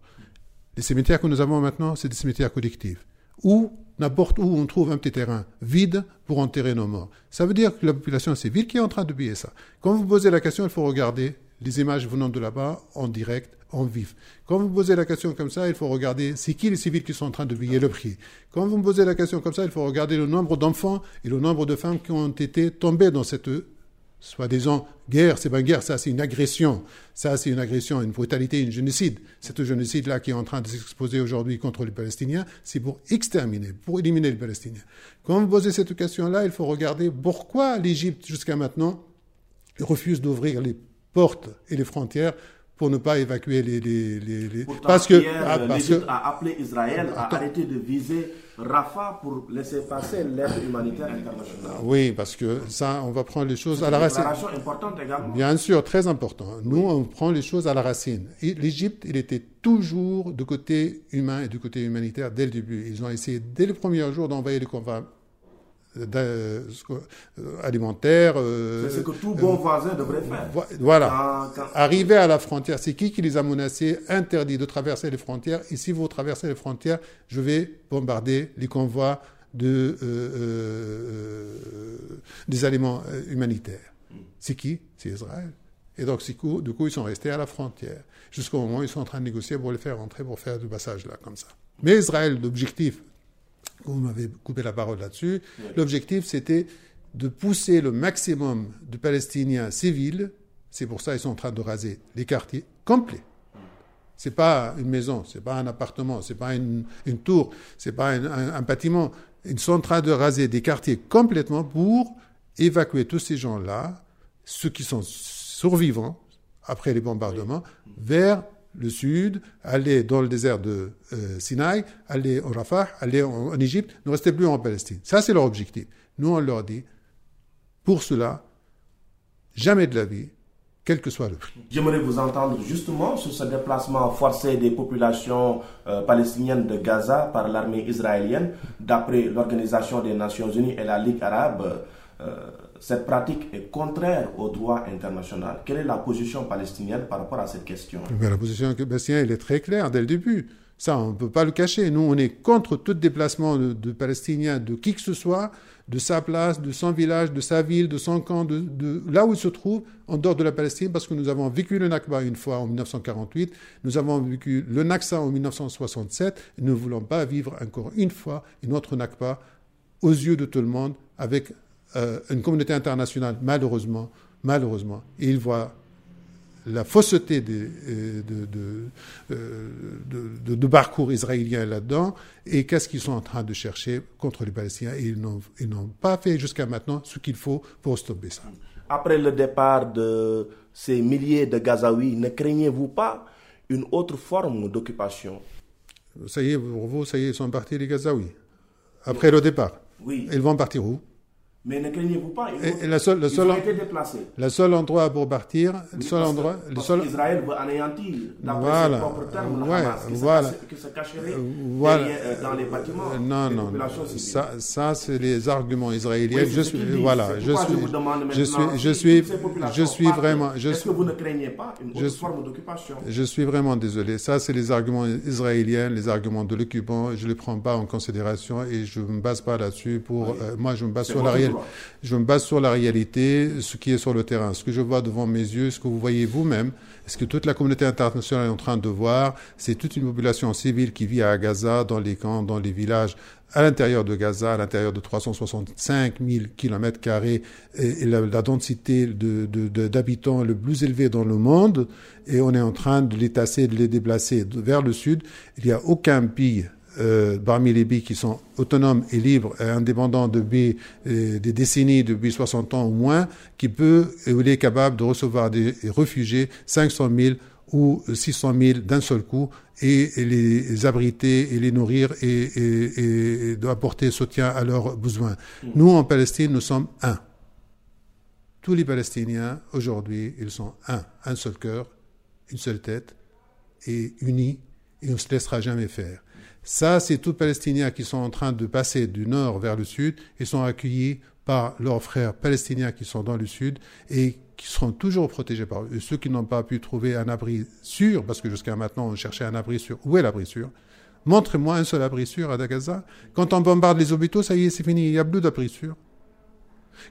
Les cimetières que nous avons maintenant, c'est des cimetières collectifs, où n'importe où on trouve un petit terrain vide pour enterrer nos morts. Ça veut dire que la population civile qui est en train de payer ça. Quand vous posez la question, il faut regarder les images venant de là-bas en direct en vif. Quand vous posez la question comme ça, il faut regarder c'est qui les civils qui sont en train de payer le prix. Quand vous me posez la question comme ça, il faut regarder le nombre d'enfants et le nombre de femmes qui ont été tombées dans cette soi-disant guerre. C'est pas une guerre, ça c'est une agression. Ça c'est une agression, une brutalité, une génocide. Cette génocide-là qui est en train de s'exposer aujourd'hui contre les Palestiniens, c'est pour exterminer, pour éliminer les Palestiniens. Quand vous posez cette question-là, il faut regarder pourquoi l'Égypte jusqu'à maintenant refuse d'ouvrir les portes et les frontières pour ne pas évacuer les... les, les, parce que... Ah, l'Égypte a appelé Israël à arrêter de viser Rafah pour laisser passer l'aide humanitaire internationale. Oui, parce que ça, on va prendre les choses à la racine. C'est une importante également. Bien sûr, très important. Nous, on prend les choses à la racine. L'Égypte, il était toujours du côté humain et du côté humanitaire dès le début. Ils ont essayé dès le premier jour d'envoyer les convois euh, alimentaire. Euh, c'est ce que tout bon voisin devrait faire. Voilà. Arriver à la frontière, c'est qui qui les a menacés, interdit de traverser les frontières. Et si vous traversez les frontières, je vais bombarder les convois de, euh, des aliments humanitaires. C'est qui? C'est Israël. Et donc, du coup, du coup, ils sont restés à la frontière. Jusqu'au moment où ils sont en train de négocier pour les faire rentrer, pour faire du passage là, comme ça. Mais Israël, l'objectif, vous m'avez coupé la parole là-dessus. L'objectif, c'était de pousser le maximum de Palestiniens civils. C'est pour ça qu'ils sont en train de raser les quartiers complets. C'est pas une maison, c'est pas un appartement, c'est pas une, une tour, c'est pas un, bâtiment. Ils sont en train de raser des quartiers complètement pour évacuer tous ces gens-là, ceux qui sont survivants après les bombardements, vers le sud, aller dans le désert de euh, Sinaï, aller au Rafah, aller en, Égypte, ne rester plus en Palestine. Ça, c'est leur objectif. Nous, on leur dit, pour cela, jamais de la vie, quel que soit le prix. J'aimerais vous entendre justement sur ce déplacement forcé des populations euh, palestiniennes de Gaza par l'armée israélienne. D'après l'Organisation des Nations Unies et la Ligue arabe, euh, cette pratique est contraire au droit international. Quelle est la position palestinienne par rapport à cette question? La position palestinienne, est très claire dès le début. Ça, on ne peut pas le cacher. Nous, on est contre tout déplacement de, Palestiniens, de qui que ce soit, de sa place, de son village, de sa ville, de son camp, de, là où il se trouve, en dehors de la Palestine, parce que nous avons vécu le Nakba une fois en 1948, nous avons vécu le Naksa en 1967, et nous ne voulons pas vivre encore une fois une autre Nakba aux yeux de tout le monde avec euh, une communauté internationale, malheureusement, malheureusement, il voit la fausseté euh, de, de, parcours israélien là-dedans et qu'est-ce qu'ils sont en train de chercher contre les Palestiniens. Et ils n'ont pas fait jusqu'à maintenant ce qu'il faut pour stopper ça. Après le départ de ces milliers de Gazaouis, ne craignez-vous pas une autre forme d'occupation? Ça y est, pour vous, ça y est, ils sont partis les Gazaouis. Après le départ. Oui. Ils vont partir où? Mais ne craignez-vous pas, ils, la seule, le ils ont été déplacés. Le seul endroit pour partir, le seul endroit... le seul... Israël veut anéantir, d'après voilà, ses propres termes, ouais, Hamas, qui, voilà, se, qui se cacherait voilà, derrière, euh, dans les bâtiments euh, non, des non, populations civiles. Ça, ça c'est les arguments israéliens. Oui, je suis, voilà, je suis, je suis, je suis, je suis vraiment... Est-ce que vous ne craignez pas une autre forme d'occupation? Je suis vraiment désolé. Ça, c'est les arguments israéliens, les arguments de l'occupant. Je ne les prends pas en considération et je ne me base pas là-dessus pour... Euh, moi, je me base sur la réalité je me base sur la réalité, ce qui est sur le terrain, ce que je vois devant mes yeux, ce que vous voyez vous-même, ce que toute la communauté internationale est en train de voir, c'est toute une population civile qui vit à Gaza, dans les camps, dans les villages, à l'intérieur de Gaza, à l'intérieur de 365 000 kilomètres carrés, et la, densité d'habitants de, le plus élevée dans le monde, et on est en train de les tasser, de les déplacer vers le sud. Il n'y a aucun pays euh, parmi les pays qui sont autonomes et libres et indépendants depuis euh, des décennies, depuis 60 ans au moins, qui peut ou est capable de recevoir des réfugiés 500 000 ou 600 000 d'un seul coup et, les abriter et les nourrir et, et, et d'apporter soutien à leurs besoins. Mm. Nous, en Palestine, nous sommes un. Tous les Palestiniens, aujourd'hui, ils sont un. Un seul cœur, une seule tête, et unis, et on ne se laissera jamais faire. Ça, c'est tous les Palestiniens qui sont en train de passer du nord vers le sud et sont accueillis par leurs frères palestiniens qui sont dans le sud et qui seront toujours protégés par eux. Ceux qui n'ont pas pu trouver un abri sûr, parce que jusqu'à maintenant on cherchait un abri sûr, où est l'abri sûr? Montrez-moi un seul abri sûr à Gaza. Quand on bombarde les hôpitaux, ça y est, c'est fini, il n'y a plus d'abri sûr.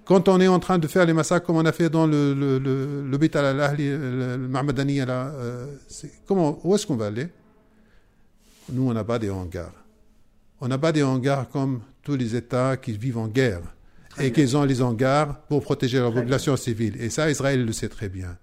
Quand on est en train de faire les massacres comme on a fait dans l'hôpital le, le, le, le là, euh, comment, où est-ce qu'on va aller? Nous, on n'a pas des hangars. On n'a pas des hangars comme tous les États qui vivent en guerre et qui ont les hangars pour protéger leur population civile. Et ça, Israël le sait très bien.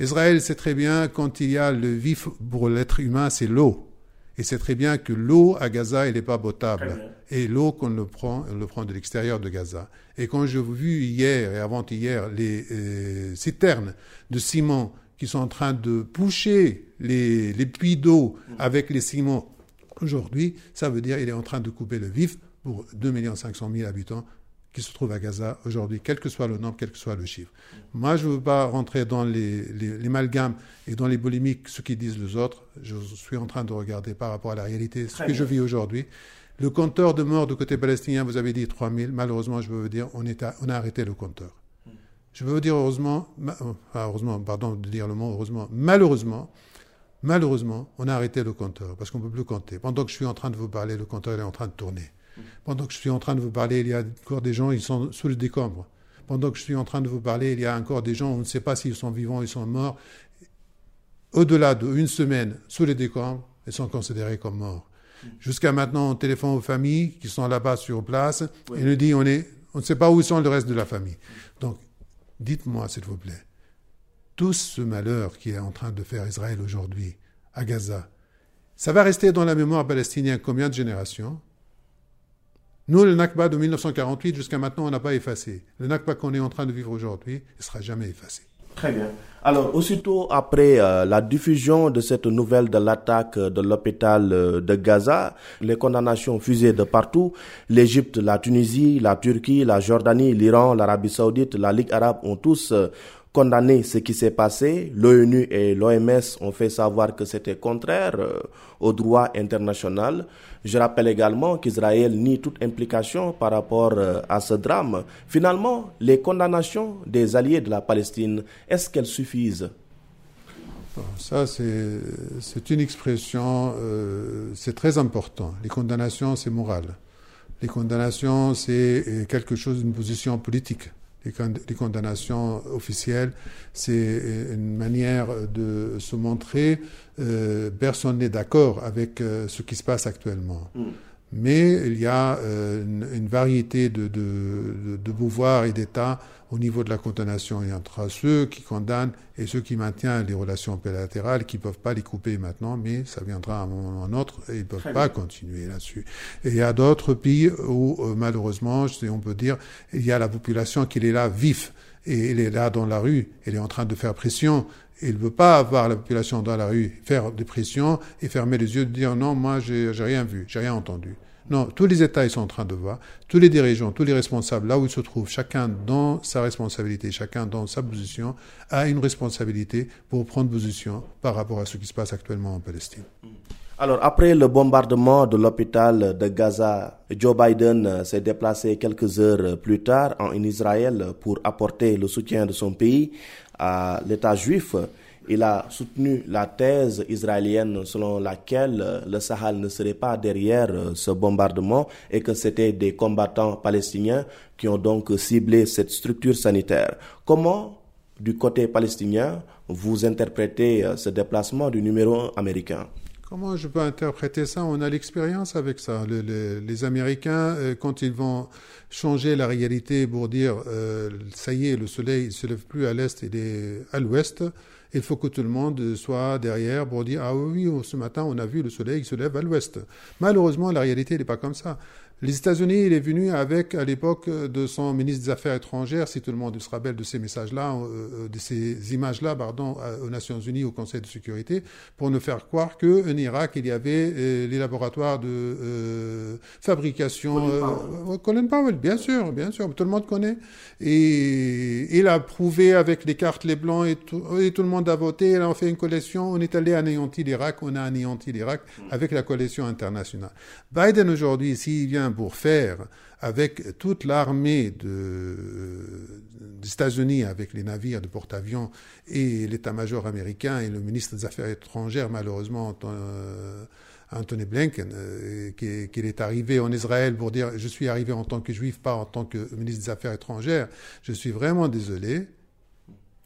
Israël sait très bien quand il y a le vif pour l'être humain, c'est l'eau. Et c'est très bien que l'eau à Gaza, elle n'est pas potable. Et l'eau qu'on le prend, on le prend de l'extérieur de Gaza. Et quand j'ai vu hier et avant-hier les euh, citernes de ciment qui sont en train de boucher les, les puits d'eau avec les ciments aujourd'hui, ça veut dire qu'il est en train de couper le vif pour 2 500 000 habitants qui se trouvent à Gaza aujourd'hui, quel que soit le nombre, quel que soit le chiffre. Moi, je ne veux pas rentrer dans les, les, malgames et dans les bolémiques, ce qu'ils disent les autres. Je suis en train de regarder par rapport à la réalité, ce que je vis aujourd'hui. Le compteur de morts du côté palestinien, vous avez dit 3 000. Malheureusement, je veux vous dire, on, est on a arrêté le compteur. Je veux vous dire heureusement, heureusement, pardon de dire le mot heureusement, malheureusement, malheureusement, on a arrêté le compteur parce qu'on ne peut plus compter. Pendant que je suis en train de vous parler, le compteur est en train de tourner. Pendant que je suis en train de vous parler, il y a encore des gens, ils sont sous le décombre. Pendant que je suis en train de vous parler, il y a encore des gens, on ne sait pas s'ils sont vivants, ils sont morts. Au-delà d'une semaine sous les décombres, ils sont considérés comme morts. Jusqu'à maintenant, on téléphone aux familles qui sont là-bas sur place et nous dit on, est, on ne sait pas où sont le reste de la famille. Donc, dites-moi, s'il vous plaît, tout ce malheur qui est en train de faire Israël aujourd'hui, à Gaza, ça va rester dans la mémoire palestinienne combien de générations? Nous, le Nakba de 1948, jusqu'à maintenant, on n'a pas effacé. Le Nakba qu'on est en train de vivre aujourd'hui, il ne sera jamais effacé. Très bien. Alors, aussitôt après euh, la diffusion de cette nouvelle de l'attaque de l'hôpital euh, de Gaza, les condamnations fusées de partout, l'Égypte, la Tunisie, la Turquie, la Jordanie, l'Iran, l'Arabie saoudite, la Ligue arabe ont tous euh, condamné ce qui s'est passé. L'ONU et l'OMS ont fait savoir que c'était contraire euh, au droit international. Je rappelle également qu'Israël nie toute implication par rapport euh, à ce drame. Finalement, les condamnations des alliés de la Palestine, est-ce qu'elles suffisent? Ça, c'est une expression, euh, c'est très important. Les condamnations, c'est moral. Les condamnations, c'est quelque chose, une position politique les, condamnations officielles, c'est une manière de se montrer euh, personne n'est d'accord avec euh, ce qui se passe actuellement. Mm. Mais il y a euh, une, variété de, de, de pouvoirs et d'États au niveau de la condamnation. Il y a entre ceux qui condamnent et ceux qui maintiennent les relations bilatérales, qui ne peuvent pas les couper maintenant, mais ça viendra à un moment ou à un autre et ils ne peuvent pas continuer là-dessus. Et il y a d'autres pays où, euh, malheureusement, on peut dire, il y a la population qui est là vif et elle est là dans la rue, elle est en train de faire pression. Il ne veut pas avoir la population dans la rue, faire des pressions et fermer les yeux, dire non, moi j'ai rien vu, j'ai rien entendu. Non, tous les États, ils sont en train de voir, tous les dirigeants, tous les responsables, là où ils se trouvent, chacun dans sa responsabilité, chacun dans sa position, a une responsabilité pour prendre position par rapport à ce qui se passe actuellement en Palestine. Alors, après le bombardement de l'hôpital de Gaza, Joe Biden s'est déplacé quelques heures plus tard en Israël pour apporter le soutien de son pays à l'État juif. Il a soutenu la thèse israélienne selon laquelle le Sahel ne serait pas derrière ce bombardement et que c'était des combattants palestiniens qui ont donc ciblé cette structure sanitaire. Comment, du côté palestinien, vous interprétez ce déplacement du numéro américain? Comment je peux interpréter ça? On a l'expérience avec ça. Les, Américains, euh, quand ils vont changer la réalité pour dire euh, ça y est, le soleil ne se lève plus à l'est, il est à l'ouest, il faut que tout le monde soit derrière pour dire ah oui, ce matin on a vu le soleil se lève à l'ouest. Malheureusement, la réalité n'est pas comme ça. Les États-Unis, il est venu avec, à l'époque de son ministre des Affaires étrangères, si tout le monde se rappelle de ces messages-là, euh, de ces images-là, pardon, aux Nations Unies, au Conseil de sécurité, pour nous faire croire qu'en Irak, il y avait euh, les laboratoires de euh, fabrication. Colin Powell. bien sûr, bien sûr, tout le monde connaît. Et il a prouvé avec les cartes, les blancs, et tout, et tout le monde a voté. Il a fait une collection. On est allé anéantir l'Irak, on a anéanti l'Irak avec la coalition internationale. Biden aujourd'hui, ici, il pour faire avec toute l'armée des États-Unis, avec les navires de porte-avions et l'état-major américain et le ministre des Affaires étrangères, malheureusement, euh, Anthony Blinken, euh, qu'il est arrivé en Israël pour dire je suis arrivé en tant que juif, pas en tant que ministre des Affaires étrangères. Je suis vraiment désolé.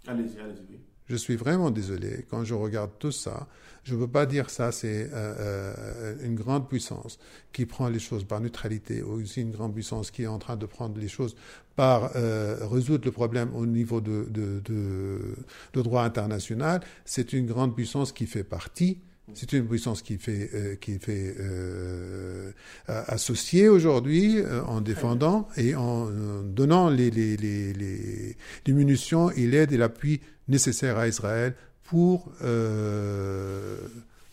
Allez-y, allez-y. Je suis vraiment désolé quand je regarde tout ça. Je ne veux pas dire ça, c'est euh, euh, une grande puissance qui prend les choses par neutralité, ou aussi une grande puissance qui est en train de prendre les choses par euh, résoudre le problème au niveau de, de, de, droit international. C'est une grande puissance qui fait partie c'est une puissance qui fait, qui fait euh, associée aujourd'hui en défendant et en donnant les, les, les, les, munitions et l'aide et l'appui nécessaires à Israël pour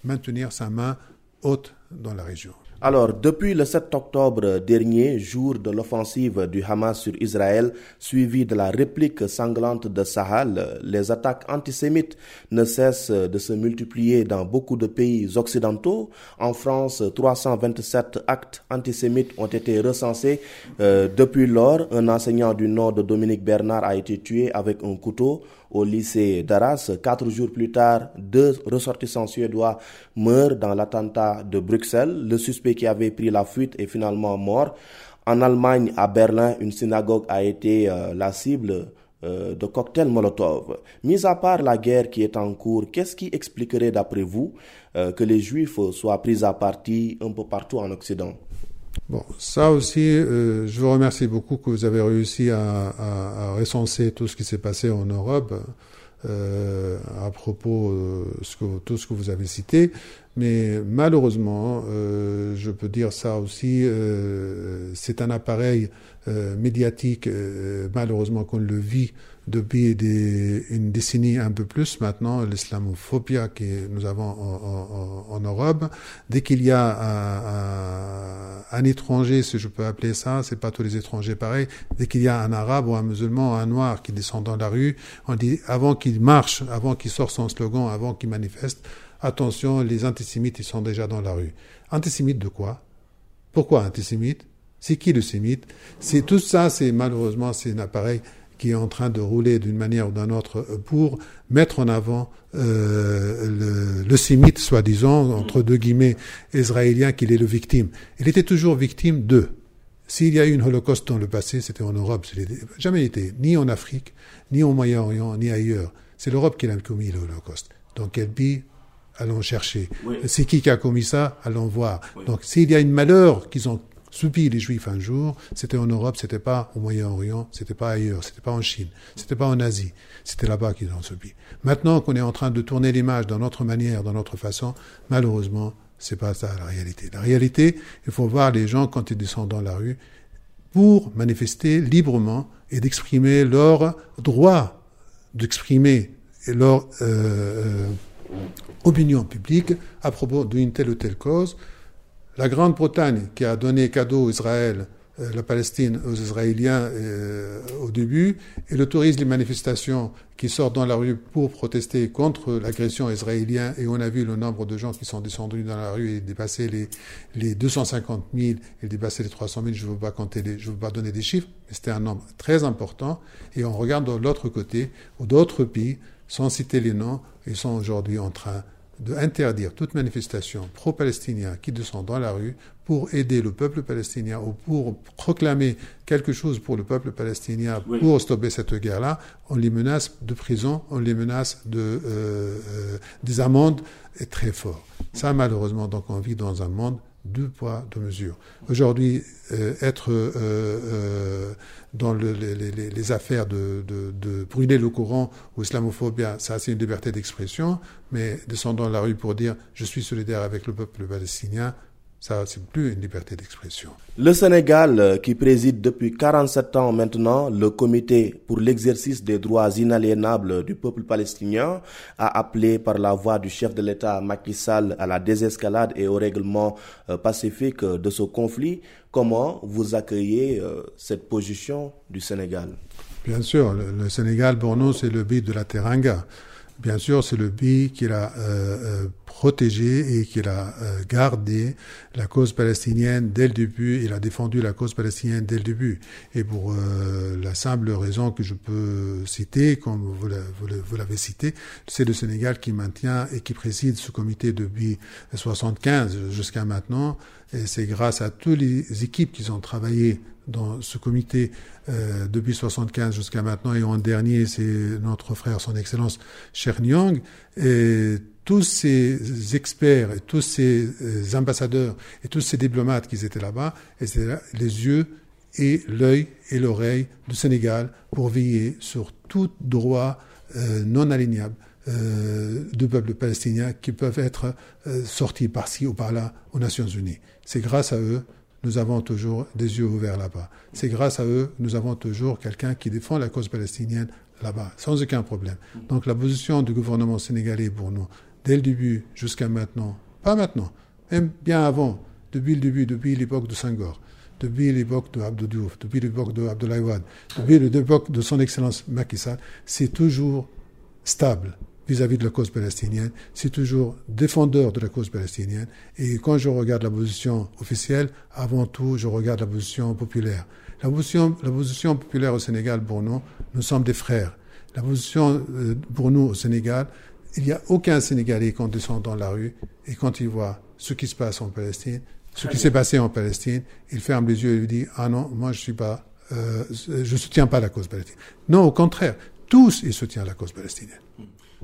maintenir sa main haute dans la région. Alors, depuis le 7 octobre dernier, jour de l'offensive du Hamas sur Israël, suivi de la réplique sanglante de Sahel, les attaques antisémites ne cessent de se multiplier dans beaucoup de pays occidentaux. En France, 327 actes antisémites ont été recensés. Euh, depuis lors, un enseignant du nom de Dominique Bernard a été tué avec un couteau au lycée d'Arras. Quatre jours plus tard, deux ressortissants suédois meurent dans l'attentat de Bruxelles. Le suspect qui avait pris la fuite est finalement mort. En Allemagne, à Berlin, une synagogue a été euh, la cible euh, de cocktails Molotov. Mis à part la guerre qui est en cours, qu'est-ce qui expliquerait d'après vous euh, que les Juifs soient pris à partie un peu partout en Occident? Bon, ça aussi, euh, je vous remercie beaucoup que vous avez réussi à, recenser tout ce qui s'est passé en Europe euh, à propos de euh, tout ce que vous avez cité. Mais malheureusement, je peux dire ça aussi, c'est un appareil médiatique, malheureusement qu'on le vit depuis des, une décennie un peu plus maintenant, l'islamophobie que nous avons en, en, en Europe. Dès qu'il y a un, un, étranger, si je peux appeler ça, c'est pas tous les étrangers pareil, dès qu'il y a un arabe ou un musulman, un noir qui descend dans la rue, on dit avant qu'il marche, avant qu'il sorte son slogan, avant qu'il manifeste, attention, les antisémites, ils sont déjà dans la rue. Antisémites de quoi? Pourquoi antisémites C'est qui le sémite? C'est tout ça, c'est malheureusement, c'est un appareil qui est en train de rouler d'une manière ou d'une autre pour mettre en avant euh, le, le sémite, soi-disant, entre deux guillemets, israélien, qu'il est le victime. Il était toujours victime d'eux. S'il y a eu une holocauste dans le passé, c'était en Europe. Jamais été, ni en Afrique, ni au Moyen-Orient, ni ailleurs. C'est l'Europe qui a commis le holocauste. Donc, quel pays allons chercher. Oui. C'est qui qui a commis ça? Allons voir. Oui. Donc, s'il y a une malheur qu'ils ont subi les Juifs un jour, c'était en Europe, c'était pas au Moyen-Orient, c'était pas ailleurs, c'était pas en Chine, c'était pas en Asie, c'était là-bas qu'ils ont subi. Maintenant qu'on est en train de tourner l'image dans notre manière, dans notre façon, malheureusement, c'est pas ça la réalité. La réalité, il faut voir les gens quand ils descendent dans la rue pour manifester librement et d'exprimer leur droit d'exprimer leur euh, opinion publique à propos d'une telle ou telle cause. La Grande-Bretagne, qui a donné cadeau à Israël, euh, la Palestine aux Israéliens euh, au début, et l'autorise les manifestations qui sortent dans la rue pour protester contre l'agression israélienne, et on a vu le nombre de gens qui sont descendus dans la rue et dépasser les, les 250 000 et dépasser les 300 000, je ne veux pas compter, les, je veux pas donner des chiffres, mais c'était un nombre très important, et on regarde de l'autre côté, où d'autres pays, sans citer les noms, ils sont aujourd'hui en train d'interdire toute manifestation pro-palestinien qui descend dans la rue pour aider le peuple palestinien ou pour proclamer quelque chose pour le peuple palestinien oui. pour stopper cette guerre-là, on les menace de prison, on les menace de euh, euh, des amendes est très fort. Ça, malheureusement, donc on vit dans un monde deux poids, deux mesures. Aujourd'hui, euh, être euh, euh, dans le, les, les, les, affaires de, de, de, brûler le courant ou islamophobie, ça c'est une liberté d'expression, mais descendre dans la rue pour dire je suis solidaire avec le peuple palestinien, ça, c'est plus une liberté d'expression. Le Sénégal, qui préside depuis 47 ans maintenant le comité pour l'exercice des droits inaliénables du peuple palestinien, a appelé par la voix du chef de l'État Macky Sall à la désescalade et au règlement euh, pacifique de ce conflit. Comment vous accueillez euh, cette position du Sénégal? Bien sûr, le, le Sénégal, pour nous, c'est le but de la Teranga. Bien sûr, c'est le pays qui a euh, euh, protégé et qui a euh, gardé la cause palestinienne dès le début. Il a défendu la cause palestinienne dès le début. Et pour la simple raison que je peux citer, comme vous l'avez cité, c'est le Sénégal qui maintient et qui préside ce comité depuis 75 jusqu'à maintenant. Et c'est grâce à toutes les équipes qui ont travaillé dans ce comité euh, depuis 75 jusqu'à maintenant et en dernier c'est notre frère son excellence Chernyang et tous ces experts et tous ces euh, ambassadeurs et tous ces diplomates qui étaient là-bas étaient les yeux et l'œil et l'oreille du Sénégal pour veiller sur tout droit euh, non alignable du peuple palestinien qui peuvent être sortis par-ci ou par-là aux Nations Unies. C'est grâce à eux nous avons toujours des yeux ouverts là-bas. C'est grâce à eux, nous avons toujours quelqu'un qui défend la cause palestinienne là-bas, sans aucun problème. Donc la position du gouvernement sénégalais pour nous, dès le début jusqu'à maintenant, pas maintenant, même bien avant, depuis le début, depuis l'époque de Senghor, depuis l'époque de Abdou Diouf, depuis l'époque de Abdoulaye Wade, depuis l'époque de son Excellence Macky c'est toujours stable vis-à-vis de la cause palestinienne, c'est toujours défendeur de la cause palestinienne. Et quand je regarde la position officielle, avant tout, je regarde la position populaire. La position, la position populaire au Sénégal, pour nous, nous sommes des frères. La position euh, pour nous au Sénégal, il n'y a aucun Sénégalais quand descend dans la rue et quand il voit ce qui se passe en Palestine, ce qui s'est passé en Palestine, il ferme les yeux et lui dit ah non, moi je suis pas, euh, je soutiens pas la cause palestinienne. Non, au contraire, tous ils soutiennent la cause palestinienne.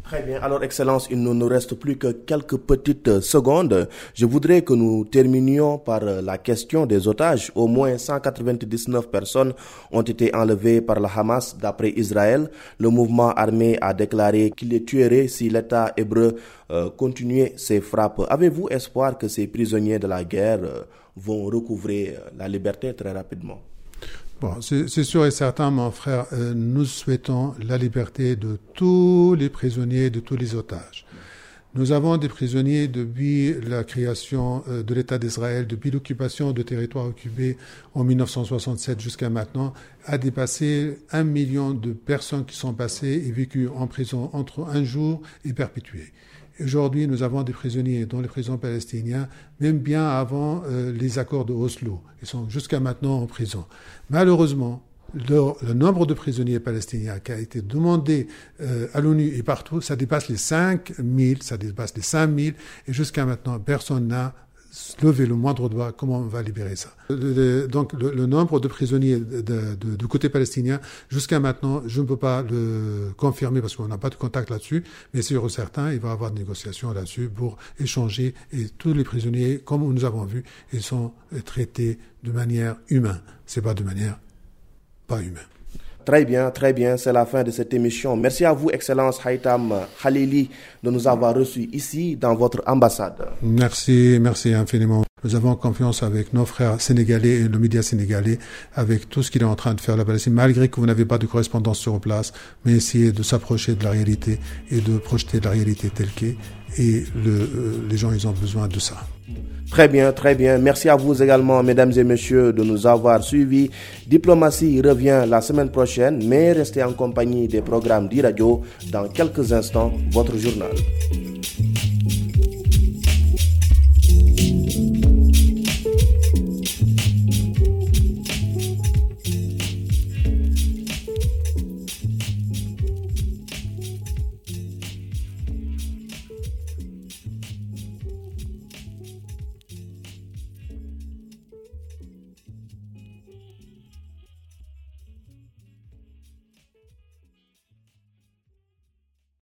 Très bien. Alors, Excellence, il ne nous reste plus que quelques petites secondes. Je voudrais que nous terminions par la question des otages. Au moins 199 personnes ont été enlevées par la Hamas d'après Israël. Le mouvement armé a déclaré qu'il les tuerait si l'État hébreu euh, continuait ses frappes. Avez-vous espoir que ces prisonniers de la guerre euh, vont recouvrer euh, la liberté très rapidement? Bon, c'est sûr et certain, mon frère, euh, nous souhaitons la liberté de tous les prisonniers, de tous les otages. Nous avons des prisonniers depuis la création euh, de l'État d'Israël, depuis l'occupation de territoires occupés en 1967 jusqu'à maintenant, a dépassé un million de personnes qui sont passées et vécues en prison entre un jour et perpétuées. Aujourd'hui, nous avons des prisonniers dans les prisons palestiniennes, même bien avant euh, les accords de Oslo. Ils sont jusqu'à maintenant en prison. Malheureusement, le, nombre de prisonniers palestiniens qui a été demandé euh, à l'ONU et partout, ça dépasse les 5 000, ça dépasse les 5 000, et jusqu'à maintenant, personne n'a lever le moindre doigt, comment on va libérer ça Donc le, nombre de prisonniers du côté palestinien, jusqu'à maintenant, je ne peux pas le confirmer parce qu'on n'a pas de contact là-dessus, mais c'est certain, il va y avoir des négociations là-dessus pour échanger et tous les prisonniers, comme nous avons vu, ils sont traités de manière humaine, c'est pas de manière pas humaine. Très bien, très bien. C'est la fin de cette émission. Merci à vous, Excellence Haïtam Khalili, de nous avoir reçus ici dans votre ambassade. Merci, merci infiniment. Nous avons confiance avec nos frères sénégalais et le média sénégalais, avec tout ce qu'il est en train de faire là-bas. Malgré que vous n'avez pas de correspondance sur place, mais essayez de s'approcher de la réalité et de projeter la réalité telle qu'elle. Et euh, les gens, ils ont besoin de ça. Très bien, très bien. Merci à vous également, mesdames et messieurs, de nous avoir suivis. Diplomatie revient la semaine prochaine, mais restez en compagnie des programmes d'e-radio. Dans quelques instants, votre journal.